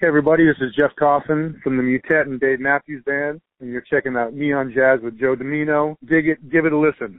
Hey everybody, this is Jeff Coffin from the Mutet and Dave Matthews Band, and you're checking out Neon Jazz with Joe Dimino. Dig it, give it a listen.